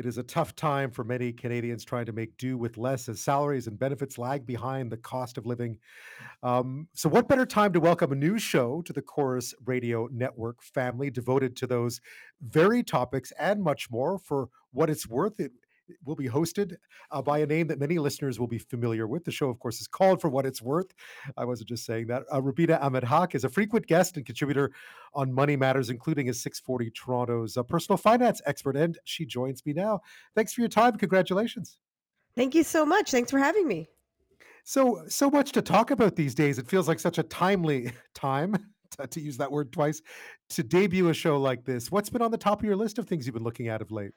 It is a tough time for many Canadians trying to make do with less as salaries and benefits lag behind the cost of living. Um, so, what better time to welcome a new show to the Corus Radio Network family devoted to those very topics and much more for what it's worth? It will be hosted uh, by a name that many listeners will be familiar with. The show, of course, is called For What It's Worth. I wasn't just saying that. Uh, Rubina Ahmed Haq is a frequent guest and contributor on money matters, including as 640 Toronto's uh, personal finance expert. And she joins me now. Thanks for your time. Congratulations. Thank you so much. Thanks for having me. So, so much to talk about these days. It feels like such a timely time. To, to use that word twice, to debut a show like this. What's been on the top of your list of things you've been looking at of late?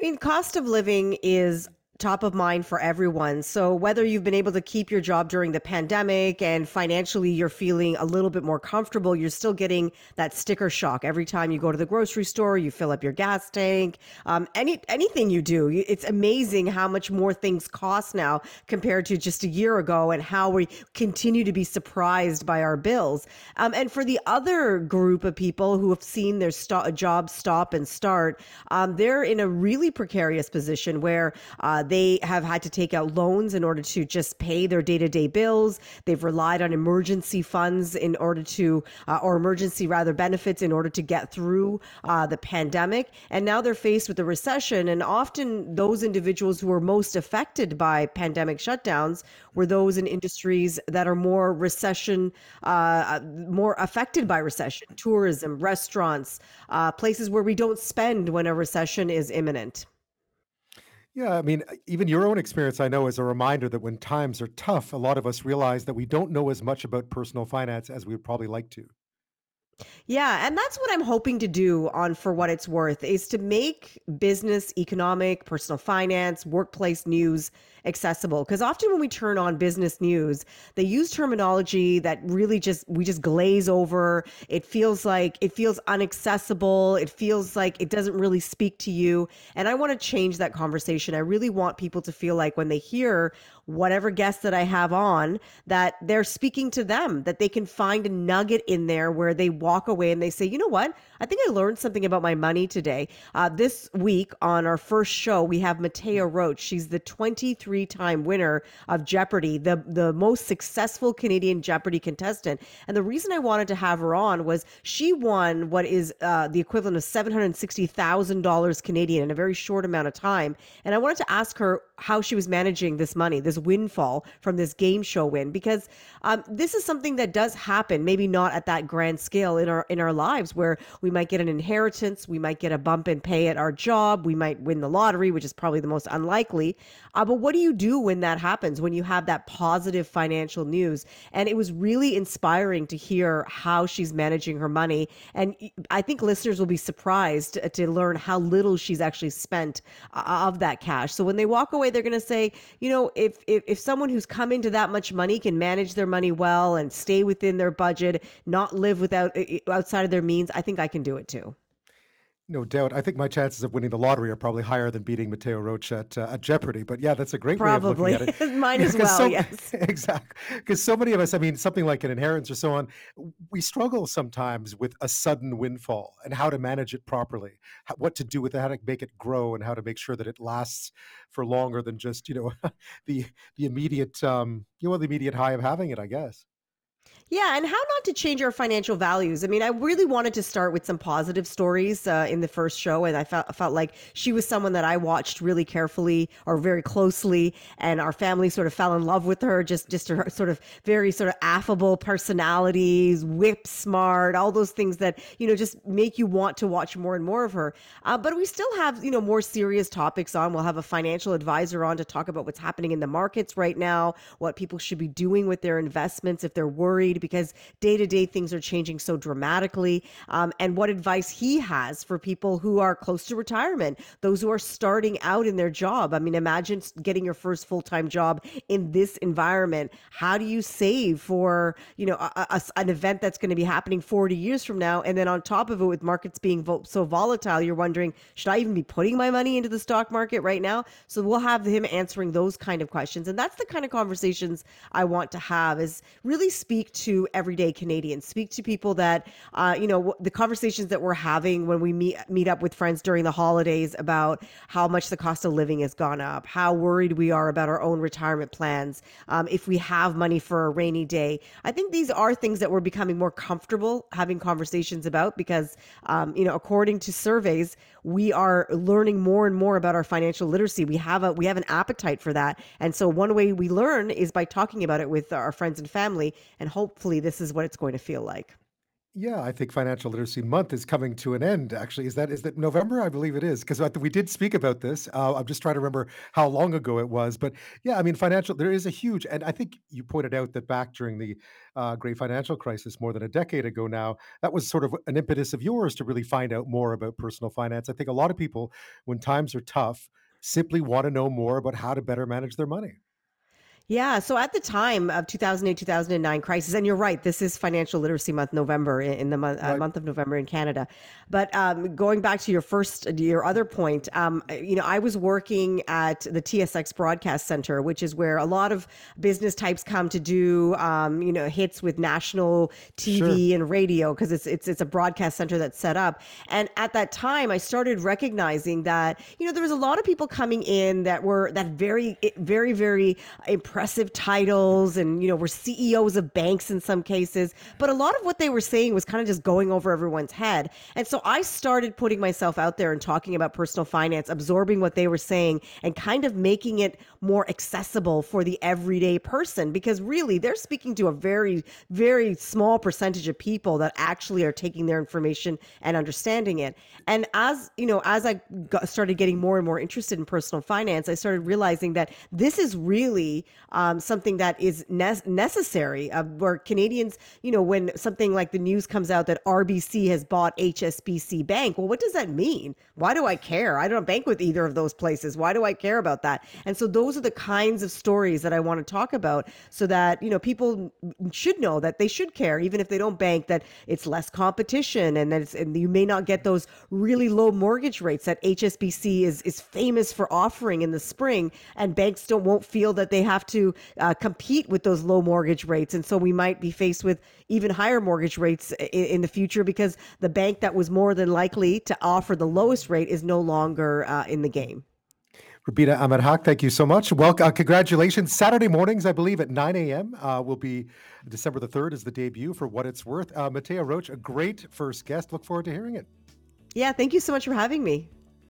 I mean, cost of living is top of mind for everyone. So whether you've been able to keep your job during the pandemic and financially you're feeling a little bit more comfortable, you're still getting that sticker shock every time you go to the grocery store, you fill up your gas tank, um, any anything you do. It's amazing how much more things cost now compared to just a year ago, and how we continue to be surprised by our bills. Um, and for the other group of people who have seen their st- job stop and start, um, they're in a really precarious position where. Uh, they have had to take out loans in order to just pay their day to day bills. They've relied on emergency funds in order to, uh, or emergency rather benefits in order to get through uh, the pandemic. And now they're faced with a recession. And often those individuals who are most affected by pandemic shutdowns were those in industries that are more recession, uh, more affected by recession, tourism, restaurants, uh, places where we don't spend when a recession is imminent. Yeah, I mean, even your own experience, I know, is a reminder that when times are tough, a lot of us realize that we don't know as much about personal finance as we would probably like to. Yeah, and that's what I'm hoping to do on For What It's Worth is to make business, economic, personal finance, workplace news accessible. Because often when we turn on business news they use terminology that really just we just glaze over. It feels like it feels unaccessible. It feels like it doesn't really speak to you. And i want to change that conversation. I really want people to feel like when they hear whatever guest that i have on that they're speaking to them that they can find a nugget in there where they walk away and they say you know what I think I learned something about my money today. Uh, this week on our first show, we have Mattea Roach. She's the 23 time winner of Jeopardy, the, the most successful Canadian Jeopardy contestant. And the reason I wanted to have her on was she won what is uh, the equivalent of $760,000 Canadian in a very short amount of time. And I wanted to ask her how she was managing this money, this windfall from this game show win, because um, this is something that does happen, maybe not at that grand scale in our in our lives, where we might get an inheritance. We might get a bump in pay at our job. We might win the lottery, which is probably the most unlikely. Uh, but what do you do when that happens, when you have that positive financial news? And it was really inspiring to hear how she's managing her money. And I think listeners will be surprised to learn how little she's actually spent uh, of that cash. So when they walk away, they're going to say, you know, if, if, if someone who's come into that much money can manage their money well and stay within their budget, not live without eh, eh, outside of their means, I think I can do it too. No doubt. I think my chances of winning the lottery are probably higher than beating Mattea Roach at, uh, at Jeopardy. But yeah, that's a great probably. way of looking at it. Probably mine as well, so, yes. Exactly. Because so many of us, I mean, something like an inheritance or so on, we struggle sometimes with a sudden windfall and how to manage it properly, how, what to do with it, how to make it grow, and how to make sure that it lasts for longer than just, you know, the the immediate, um, you know, the immediate high of having it, I guess. Yeah, and how not to change our financial values. I mean, I really wanted to start with some positive stories uh, in the first show, and I felt felt like she was someone that I watched really carefully or very closely, and our family sort of fell in love with her. Just just her sort of very sort of affable personalities, whip smart, all those things that you know just make you want to watch more and more of her. Uh, but we still have you know more serious topics on. We'll have a financial advisor on to talk about what's happening in the markets right now, what people should be doing with their investments if they're worried because day to day things are changing so dramatically, um, and what advice he has for people who are close to retirement, those who are starting out in their job. I mean, imagine getting your first full time job in this environment. How do you save for you know a, a, an event that's going to be happening 40 years from now, and then on top of it, with markets being vo- so volatile, you're wondering should I even be putting my money into the stock market right now? So we'll have him answering those kind of questions, and that's the kind of conversations I want to have. Is really speak to to everyday Canadians. Speak to people that, uh, you know, the conversations that we're having when we meet meet up with friends during the holidays about how much the cost of living has gone up, how worried we are about our own retirement plans, um, if we have money for a rainy day. I think these are things that we're becoming more comfortable having conversations about because, um, you know, according to surveys, we are learning more and more about our financial literacy. We have a we have an appetite for that, and so one way we learn is by talking about it with our friends and family, and hopefully, this is what it's going to feel like. Yeah, I think Financial Literacy Month is coming to an end. Actually, is that is that November? I believe it is because we did speak about this. Uh, I'm just trying to remember how long ago it was, but yeah, I mean, financial. There is a huge, and I think you pointed out that back during the uh, great financial crisis more than a decade ago now, that was sort of an impetus of yours to really find out more about personal finance. I think a lot of people, when times are tough, simply want to know more about how to better manage their money. Yeah. So at the time of 2008, 2009 crisis, and you're right, this is Financial Literacy Month, November, in, the month, uh, month of November in Canada. But um, going back to your first, your other point, um, you know, I was working at the TSX Broadcast Center, which is where a lot of business types come to do, um, you know, hits with national Sure. TV and radio because it's it's it's a broadcast center that's set up. And at that time, I started recognizing that you know there was a lot of people coming in that were that very very very impressive titles and you know were CEOs of banks in some cases, but a lot of what they were saying was kind of just going over everyone's head. And so I started putting myself out there and talking about personal finance, absorbing what they were saying and kind of making it more accessible for the everyday person because really they're speaking to a very very small percentage of people that actually are taking their information and understanding it. And as you know, as I got, started getting more and more interested in personal finance, I started realizing that this is really um, something that is ne- necessary. Uh, where Canadians, you know, when something like the news comes out that RBC has bought HSBC Bank, well, what does that mean? Why do I care? I don't bank with either of those places. Why do I care about that? And so those are the kinds of stories that I want to talk about, so that you know people should know that they should care, even if they don't bank. That it's less competition, and that and you may not get those really low mortgage rates that HSBC is is famous for offering in the spring, and banks don't won't feel that they have to uh, compete with those low mortgage rates, and so we might be faced with even higher mortgage rates in, in the future because the bank that was more than likely to offer the lowest rate is no longer uh, in the game. Rubina Ahmed Haq, thank you so much. Well, uh, congratulations. Saturday mornings, I believe, at 9 a.m. Uh, will be December the 3rd is the debut for What It's Worth. Uh, Mattea Roach, a great first guest. Look forward to hearing it. Yeah, thank you so much for having me.